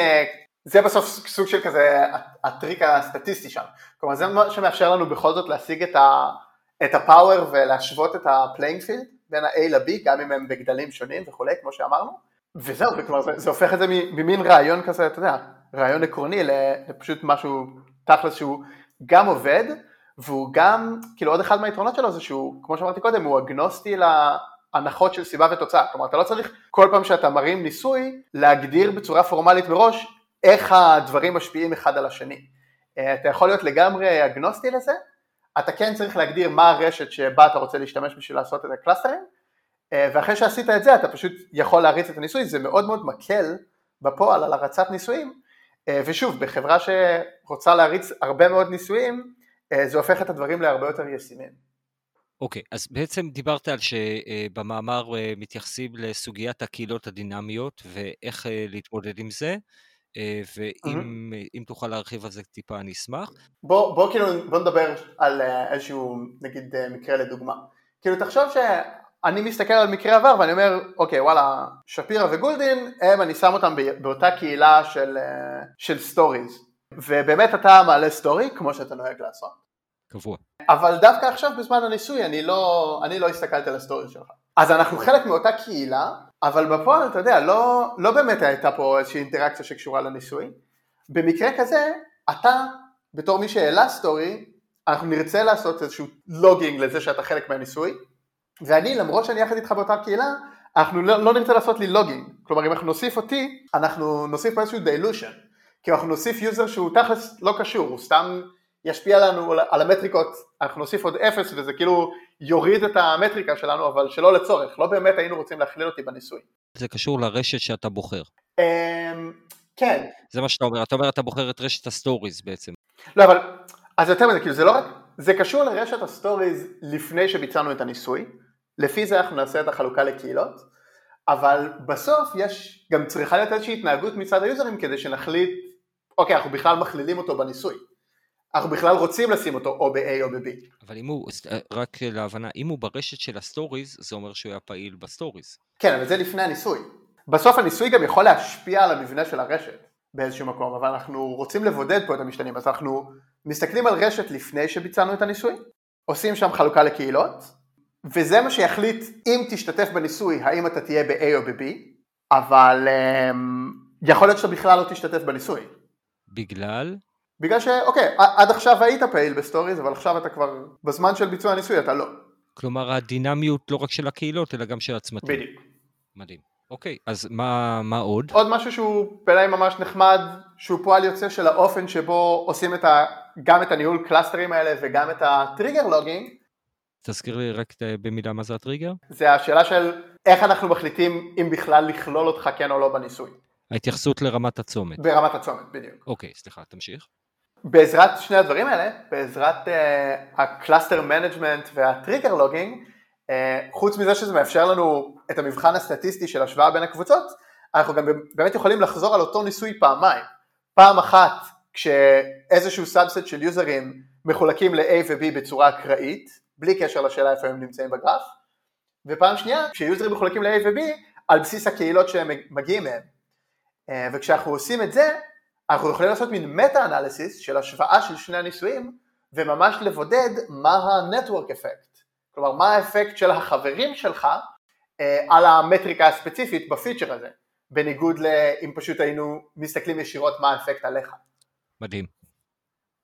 זה בסוף סוג של כזה הטריק הסטטיסטי שם, כלומר זה מה שמאפשר לנו בכל זאת להשיג את ה-power ולהשוות את ה-playing field בין ה-A ל-B, גם אם הם בגדלים שונים וכולי, כמו שאמרנו, וזהו, וכלומר זה, זה הופך את זה ממין רעיון כזה, אתה יודע, רעיון עקרוני לפשוט משהו תכלס שהוא גם עובד והוא גם, כאילו עוד אחד מהיתרונות שלו זה שהוא, כמו שאמרתי קודם, הוא אגנוסטי להנחות של סיבה ותוצאה, כלומר אתה לא צריך כל פעם שאתה מרים ניסוי להגדיר בצורה פורמלית מראש איך הדברים משפיעים אחד על השני. אה, אתה יכול להיות לגמרי אגנוסטי לזה, אתה כן צריך להגדיר מה הרשת שבה אתה רוצה להשתמש בשביל לעשות את ה-cluster-ים, אה, ואחרי שעשית את זה אתה פשוט יכול להריץ את הניסוי, זה מאוד מאוד מקל בפועל על הרצת ניסויים, אה, ושוב, בחברה שרוצה להריץ הרבה מאוד ניסויים, זה הופך את הדברים להרבה יותר ישימים. אוקיי, okay, אז בעצם דיברת על שבמאמר מתייחסים לסוגיית הקהילות הדינמיות ואיך להתמודד עם זה. אה, ואם mm-hmm. תוכל להרחיב על זה טיפה אני אשמח. בוא, בוא כאילו בוא נדבר על אה, איזשהו נגיד אה, מקרה לדוגמה. כאילו תחשוב שאני מסתכל על מקרה עבר ואני אומר אוקיי וואלה שפירא וגולדין הם אני שם אותם באותה קהילה של, של stories ובאמת אתה מעלה story כמו שאתה נוהג לעשות. קבוע. אבל דווקא עכשיו בזמן הניסוי אני לא, אני לא הסתכלתי על ה-story שלך. אז אנחנו חלק מאותה קהילה אבל בפועל אתה יודע, לא, לא באמת הייתה פה איזושהי אינטראקציה שקשורה לניסוי. במקרה כזה, אתה בתור מי שהעלה story, אנחנו נרצה לעשות איזשהו logging לזה שאתה חלק מהניסוי, ואני למרות שאני יחד איתך באותה קהילה, אנחנו לא, לא נרצה לעשות לי logging, כלומר אם אנחנו נוסיף אותי, אנחנו נוסיף פה איזשהו dilution, כי אנחנו נוסיף user שהוא תכלס לא קשור, הוא סתם ישפיע לנו על המטריקות, אנחנו נוסיף עוד אפס וזה כאילו יוריד את המטריקה שלנו, אבל שלא לצורך, לא באמת היינו רוצים להכליל אותי בניסוי. זה קשור לרשת שאתה בוחר. אמ, כן. זה מה שאתה אומר, אתה אומר אתה בוחר את רשת ה-stories בעצם. לא אבל, אז יותר מזה, כאילו זה לא רק, זה קשור לרשת ה-stories לפני שביצענו את הניסוי, לפי זה אנחנו נעשה את החלוקה לקהילות, אבל בסוף יש, גם צריכה להיות איזושהי התנהגות מצד ה-user-ים כדי שנחליט, אוקיי, אנחנו בכלל מכלילים אותו בניסוי. אנחנו בכלל רוצים לשים אותו או ב-A או ב-B. אבל אם הוא, רק להבנה, אם הוא ברשת של ה-stories, זה אומר שהוא היה פעיל ב-stories. כן, אבל זה לפני הניסוי. בסוף הניסוי גם יכול להשפיע על המבנה של הרשת באיזשהו מקום, אבל אנחנו רוצים לבודד פה את המשתנים, אז אנחנו מסתכלים על רשת לפני שביצענו את הניסוי, עושים שם חלוקה לקהילות, וזה מה שיחליט אם תשתתף בניסוי, האם אתה תהיה ב-A או ב-B, אבל אמ, יכול להיות שאתה בכלל לא תשתתף בניסוי. בגלל? בגלל שאוקיי, עד עכשיו היית פעיל ב Stories, אבל עכשיו אתה כבר, בזמן של ביצוע הניסוי אתה לא. כלומר הדינמיות לא רק של הקהילות, אלא גם של הצמתים. בדיוק. מדהים. אוקיי, אז מה, מה עוד? עוד משהו שהוא בעיניי ממש נחמד, שהוא פועל יוצא של האופן שבו עושים את ה, גם את הניהול קלאסטרים האלה וגם את ה trigger logging. תזכיר לי רק במילה מה זה הטריגר? זה השאלה של איך אנחנו מחליטים אם בכלל לכלול אותך כן או לא בניסוי. ההתייחסות לרמת הצומת. ברמת הצומת, בדיוק. אוקיי, סליחה, תמשיך. בעזרת שני הדברים האלה, בעזרת אה, ה cluster management וה trigger logging, אה, חוץ מזה שזה מאפשר לנו את המבחן הסטטיסטי של השוואה בין הקבוצות, אנחנו גם באמת יכולים לחזור על אותו ניסוי פעמיים. פעם אחת כשאיזשהו subset של יוזרים מחולקים ל-A ו-B בצורה אקראית, בלי קשר לשאלה איפה הם נמצאים בגרף, ופעם שנייה כשיוזרים מחולקים ל-A ו-B על בסיס הקהילות שהם מגיעים מהם. אה, וכשאנחנו עושים את זה, אנחנו יכולים לעשות מין meta analysis של השוואה של שני הניסויים וממש לבודד מה ה-network effect, כלומר מה האפקט של החברים שלך אה, על המטריקה הספציפית בפיצ'ר הזה, בניגוד לאם פשוט היינו מסתכלים ישירות מה האפקט עליך. מדהים.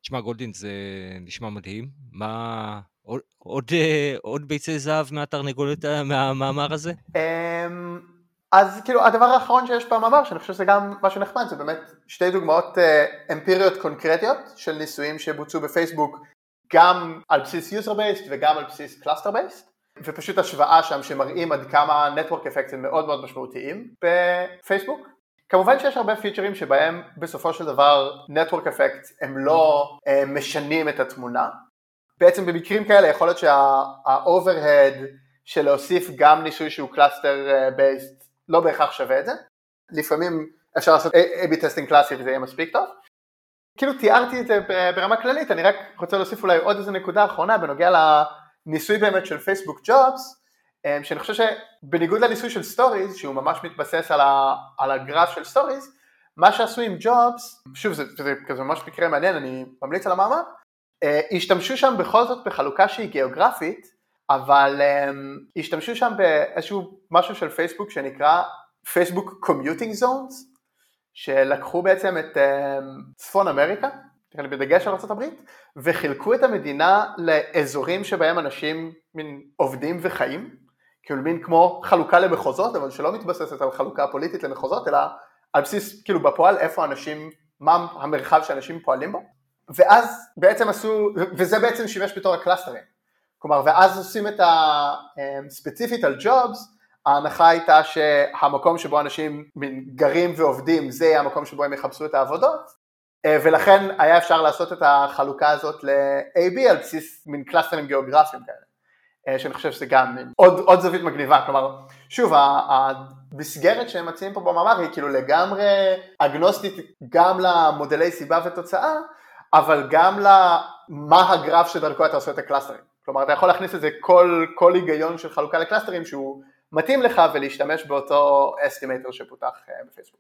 תשמע גולדין זה נשמע מדהים, מה עוד, עוד, אה, עוד ביצי זהב מהתרנגולת מהמאמר הזה? אז כאילו הדבר האחרון שיש במאמר שאני חושב שזה גם משהו נחמד זה באמת שתי דוגמאות אה, אמפיריות קונקרטיות של ניסויים שבוצעו בפייסבוק גם על בסיס user based וגם על בסיס cluster based ופשוט השוואה שם שמראים עד כמה network effects הם מאוד מאוד משמעותיים בפייסבוק. כמובן שיש הרבה פיצ'רים שבהם בסופו של דבר network effects הם לא אה, משנים את התמונה. בעצם במקרים כאלה יכול להיות שה-overhead של להוסיף גם ניסוי שהוא cluster אה, based לא בהכרח שווה את זה, לפעמים אפשר לעשות A-B testing קלאסי וזה יהיה מספיק טוב. כאילו תיארתי את זה ברמה כללית, אני רק רוצה להוסיף אולי עוד איזה נקודה אחרונה בנוגע לניסוי באמת של פייסבוק ג'ובס, אמ, שאני חושב שבניגוד לניסוי של Stories, שהוא ממש מתבסס על, ה, על הגרף של Stories, מה שעשו עם ג'ובס, שוב זה, זה כזה ממש מקרה מעניין, אני ממליץ על המאמר, אה, השתמשו שם בכל זאת בחלוקה שהיא גיאוגרפית, אבל אמ, השתמשו שם באיזשהו משהו של פייסבוק שנקרא פייסבוק Commuting Zones, שלקחו בעצם את צפון אמריקה, בדגש על ארה"ב, וחילקו את המדינה לאזורים שבהם אנשים מין עובדים וחיים, כאילו מין כמו חלוקה למחוזות, אבל שלא מתבססת על חלוקה פוליטית למחוזות, אלא על בסיס, כאילו בפועל, איפה אנשים, מה המרחב שאנשים פועלים בו, ואז בעצם עשו, וזה בעצם שימש בתור הקלאסטרים, כלומר, ואז עושים את הספציפית על ג'ובס, ההנחה הייתה שהמקום שבו אנשים גרים ועובדים זה יהיה המקום שבו הם יחפשו את העבודות ולכן היה אפשר לעשות את החלוקה הזאת ל-AB על בסיס מין קלאסטרים גיאוגרפיים כאלה שאני חושב שזה גם עוד, עוד זווית מגניבה, כלומר שוב המסגרת שהם מציעים פה במאמר היא כאילו לגמרי אגנוסטית גם למודלי סיבה ותוצאה אבל גם למה הגרף שדרכו אתה עושה את הקלאסטרים כלומר אתה יכול להכניס לזה כל, כל היגיון של חלוקה לקלאסטרים שהוא מתאים לך ולהשתמש באותו estimator שפותח אה, בפייסבוק.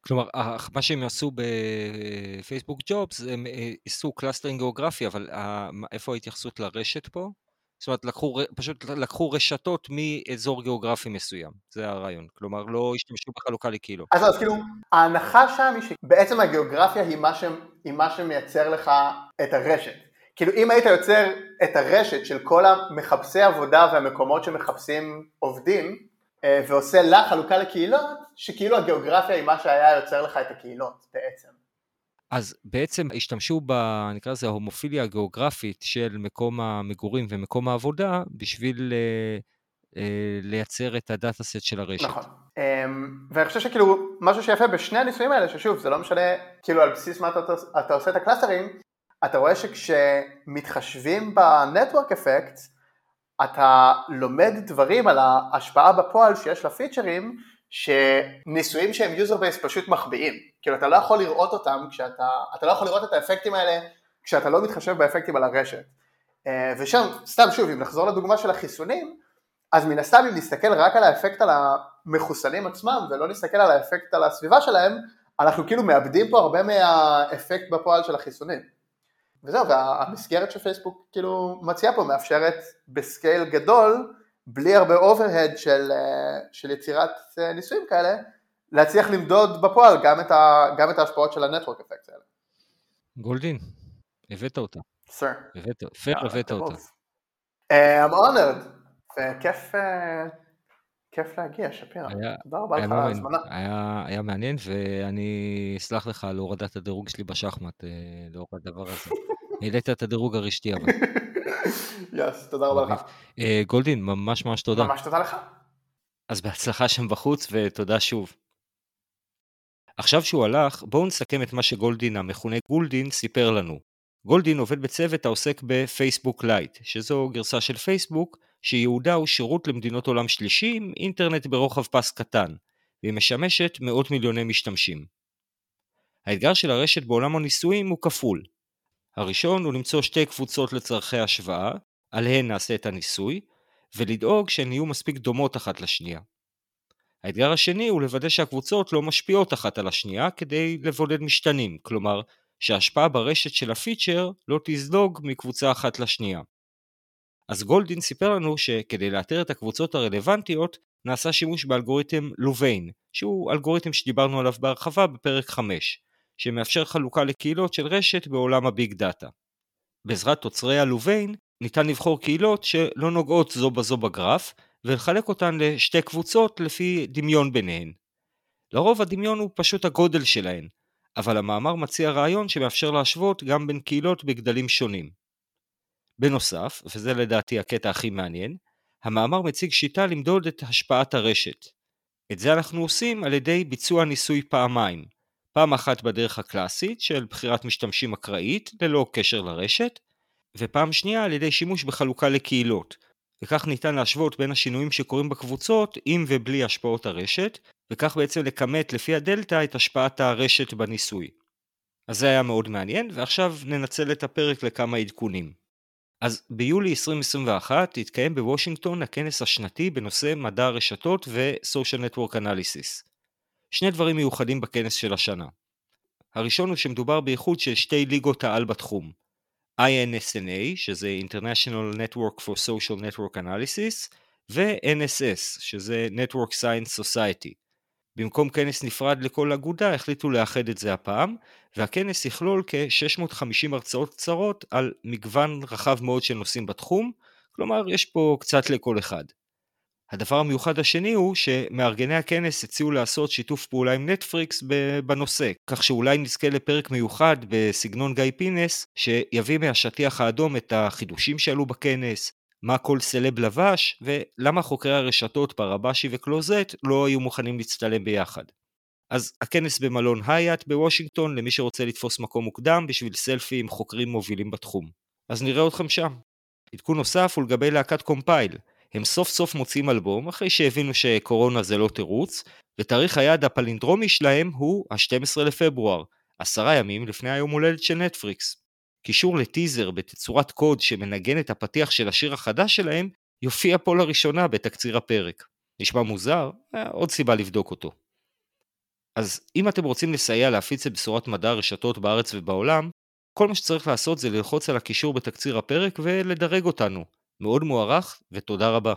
כלומר, מה שהם עשו בפייסבוק ג'ובס, הם אה, עשו clustering גיאוגרפי, אבל איפה ההתייחסות לרשת פה? זאת אומרת, לקחו, פשוט לקחו רשתות מאזור גיאוגרפי מסוים, זה הרעיון. כלומר, לא השתמשו בחלוקה לקהילות. אז, אז כאילו, ההנחה שם היא שבעצם הגיאוגרפיה היא מה, ש... היא מה שמייצר לך את הרשת. כאילו אם היית יוצר את הרשת של כל המחפשי עבודה והמקומות שמחפשים עובדים אה, ועושה לה חלוקה לקהילות, שכאילו הגיאוגרפיה היא מה שהיה יוצר לך את הקהילות בעצם. אז בעצם השתמשו ב... נקרא לזה ההומופיליה הגיאוגרפית של מקום המגורים ומקום העבודה בשביל אה, אה, לייצר את הדאטה סט של הרשת. נכון. אמ, ואני חושב שכאילו משהו שיפה בשני הניסויים האלה, ששוב זה לא משנה כאילו על בסיס מה אתה, אתה עושה את הקלאסטרים, אתה רואה שכשמתחשבים ב network effect, אתה לומד דברים על ההשפעה בפועל שיש לפיצ'רים, שניסויים שהם user based פשוט מחביאים. כאילו אתה לא יכול לראות אותם כשאתה, אתה לא יכול לראות את האפקטים האלה כשאתה לא מתחשב באפקטים על הרשת. אה, ושם, סתם שוב, אם נחזור לדוגמה של החיסונים, אז מן הסתם אם נסתכל רק על האפקט על המחוסנים עצמם ולא נסתכל על האפקט על הסביבה שלהם, אנחנו כאילו מאבדים פה הרבה מהאפקט בפועל של החיסונים. וזהו, והמסגרת שפייסבוק כאילו מציעה פה מאפשרת ב scale גדול, בלי הרבה overhead של, אה, של יצירת אה, ניסויים כאלה, להצליח למדוד בפועל גם את, ה, גם את ההשפעות של ה network effect האלה. גולדין, הבאת אותה. סר. הבאת, פייר הבאת אותה. אה, I'm honored, וכיף כיף להגיע, שפירא. תודה רבה לך על ההזמנה. היה, היה מעניין, ואני אסלח לך על הורדת הדירוג שלי בשחמט לאור הדבר הזה. העלית את הדירוג הרשתי אבל. Yes, תודה רבה לך. אה, גולדין, ממש ממש תודה. ממש תודה לך. אז בהצלחה שם בחוץ, ותודה שוב. עכשיו שהוא הלך, בואו נסכם את מה שגולדין, המכונה גולדין, סיפר לנו. גולדין עובד בצוות העוסק בפייסבוק Lite, שזו גרסה של פייסבוק, שייעודה הוא שירות למדינות עולם שלישי עם אינטרנט ברוחב פס קטן, והיא משמשת מאות מיליוני משתמשים. האתגר של הרשת בעולם הניסויים הוא כפול. הראשון הוא למצוא שתי קבוצות לצורכי השוואה, עליהן נעשה את הניסוי, ולדאוג שהן יהיו מספיק דומות אחת לשנייה. האתגר השני הוא לוודא שהקבוצות לא משפיעות אחת על השנייה כדי לבודד משתנים, כלומר שההשפעה ברשת של הפיצ'ר לא תזלוג מקבוצה אחת לשנייה. אז גולדין סיפר לנו שכדי לאתר את הקבוצות הרלוונטיות נעשה שימוש באלגוריתם לוביין, שהוא אלגוריתם שדיברנו עליו בהרחבה בפרק 5, שמאפשר חלוקה לקהילות של רשת בעולם הביג דאטה. בעזרת תוצרי הלוביין ניתן לבחור קהילות שלא נוגעות זו בזו בגרף, ולחלק אותן לשתי קבוצות לפי דמיון ביניהן. לרוב הדמיון הוא פשוט הגודל שלהן, אבל המאמר מציע רעיון שמאפשר להשוות גם בין קהילות בגדלים שונים. בנוסף, וזה לדעתי הקטע הכי מעניין, המאמר מציג שיטה למדוד את השפעת הרשת. את זה אנחנו עושים על ידי ביצוע ניסוי פעמיים, פעם אחת בדרך הקלאסית של בחירת משתמשים אקראית ללא קשר לרשת, ופעם שנייה על ידי שימוש בחלוקה לקהילות, וכך ניתן להשוות בין השינויים שקורים בקבוצות עם ובלי השפעות הרשת, וכך בעצם לכמת לפי הדלתא את השפעת הרשת בניסוי. אז זה היה מאוד מעניין, ועכשיו ננצל את הפרק לכמה עדכונים. אז ביולי 2021 התקיים בוושינגטון הכנס השנתי בנושא מדע הרשתות ו-Social Network Analysis. שני דברים מיוחדים בכנס של השנה. הראשון הוא שמדובר באיחוד של שתי ליגות העל בתחום, INSNA, שזה International Network for Social Network Analysis, ו-NSS, שזה Network Science Society. במקום כנס נפרד לכל אגודה, החליטו לאחד את זה הפעם, והכנס יכלול כ-650 הרצאות קצרות על מגוון רחב מאוד של נושאים בתחום, כלומר יש פה קצת לכל אחד. הדבר המיוחד השני הוא שמארגני הכנס הציעו לעשות שיתוף פעולה עם נטפריקס בנושא, כך שאולי נזכה לפרק מיוחד בסגנון גיא פינס, שיביא מהשטיח האדום את החידושים שעלו בכנס, מה כל סלב לבש, ולמה חוקרי הרשתות פרבשי וקלוזט לא היו מוכנים להצטלם ביחד. אז הכנס במלון הייט בוושינגטון למי שרוצה לתפוס מקום מוקדם בשביל סלפי עם חוקרים מובילים בתחום. אז נראה אתכם שם. עדכון נוסף הוא לגבי להקת קומפייל. הם סוף סוף מוציאים אלבום אחרי שהבינו שקורונה זה לא תירוץ, ותאריך היעד הפלינדרומי שלהם הוא ה-12 לפברואר, עשרה ימים לפני היום הולדת של נטפריקס. קישור לטיזר בתצורת קוד שמנגן את הפתיח של השיר החדש שלהם, יופיע פה לראשונה בתקציר הפרק. נשמע מוזר? אה, עוד סיבה לבדוק אותו. אז אם אתם רוצים לסייע להפיץ את בשורת מדע הרשתות בארץ ובעולם, כל מה שצריך לעשות זה ללחוץ על הקישור בתקציר הפרק ולדרג אותנו. מאוד מוערך ותודה רבה.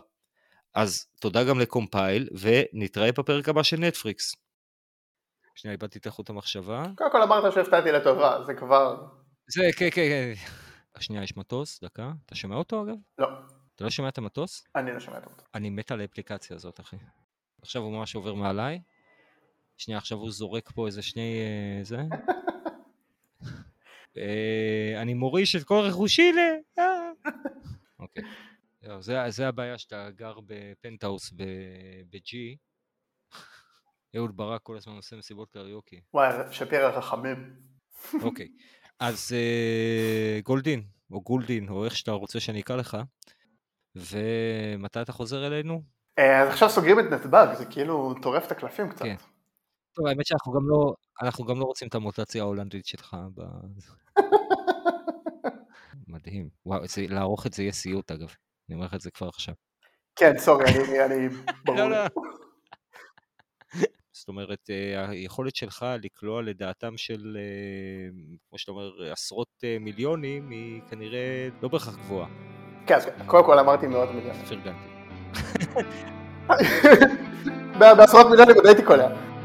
אז תודה גם לקומפייל ונתראה בפרק הבא של נטפריקס. שנייה איבדתי את החוט המחשבה. קודם כל אמרת שהפתעתי לטובה, זה כבר... זה, כן, כן, כן. שנייה, יש מטוס, דקה. אתה שומע אותו אגב? לא. אתה לא שומע את המטוס? אני לא שומע את המטוס. אני מת על האפליקציה הזאת, אחי. עכשיו הוא ממש עובר מעליי. שנייה, עכשיו הוא זורק פה איזה שני... אה, זה. אה, אני מוריש את כל רכושי ל... אה. אוקיי. זה, זה הבעיה שאתה גר בפנטהאוס ב-G. אהוד ברק כל הזמן עושה מסיבות קריוקי. וואי, שפירא רחמים. אוקיי, אז גולדין, או גולדין, או איך שאתה רוצה שאני אקרא לך, ומתי אתה חוזר אלינו? אז עכשיו סוגרים את נתב"ג, זה כאילו טורף את הקלפים קצת. כן. טוב, האמת שאנחנו גם לא, אנחנו גם לא רוצים את המוטציה ההולנדית שלך. ב... מדהים. וואו, זה, לערוך את זה יהיה סיוט אגב. אני אומר לך את זה כבר עכשיו. כן, סורי, אני, אני ברור. לא, לא. זאת אומרת, אה, היכולת שלך לקלוע לדעתם של, אה, כמו שאתה אומר, עשרות אה, מיליונים, היא כנראה לא בהכרח גבוהה. כן, אז קודם כל אמרתי מאות מיליונים. פרגנתי. בעשרות מיליונים עוד הייתי קולע.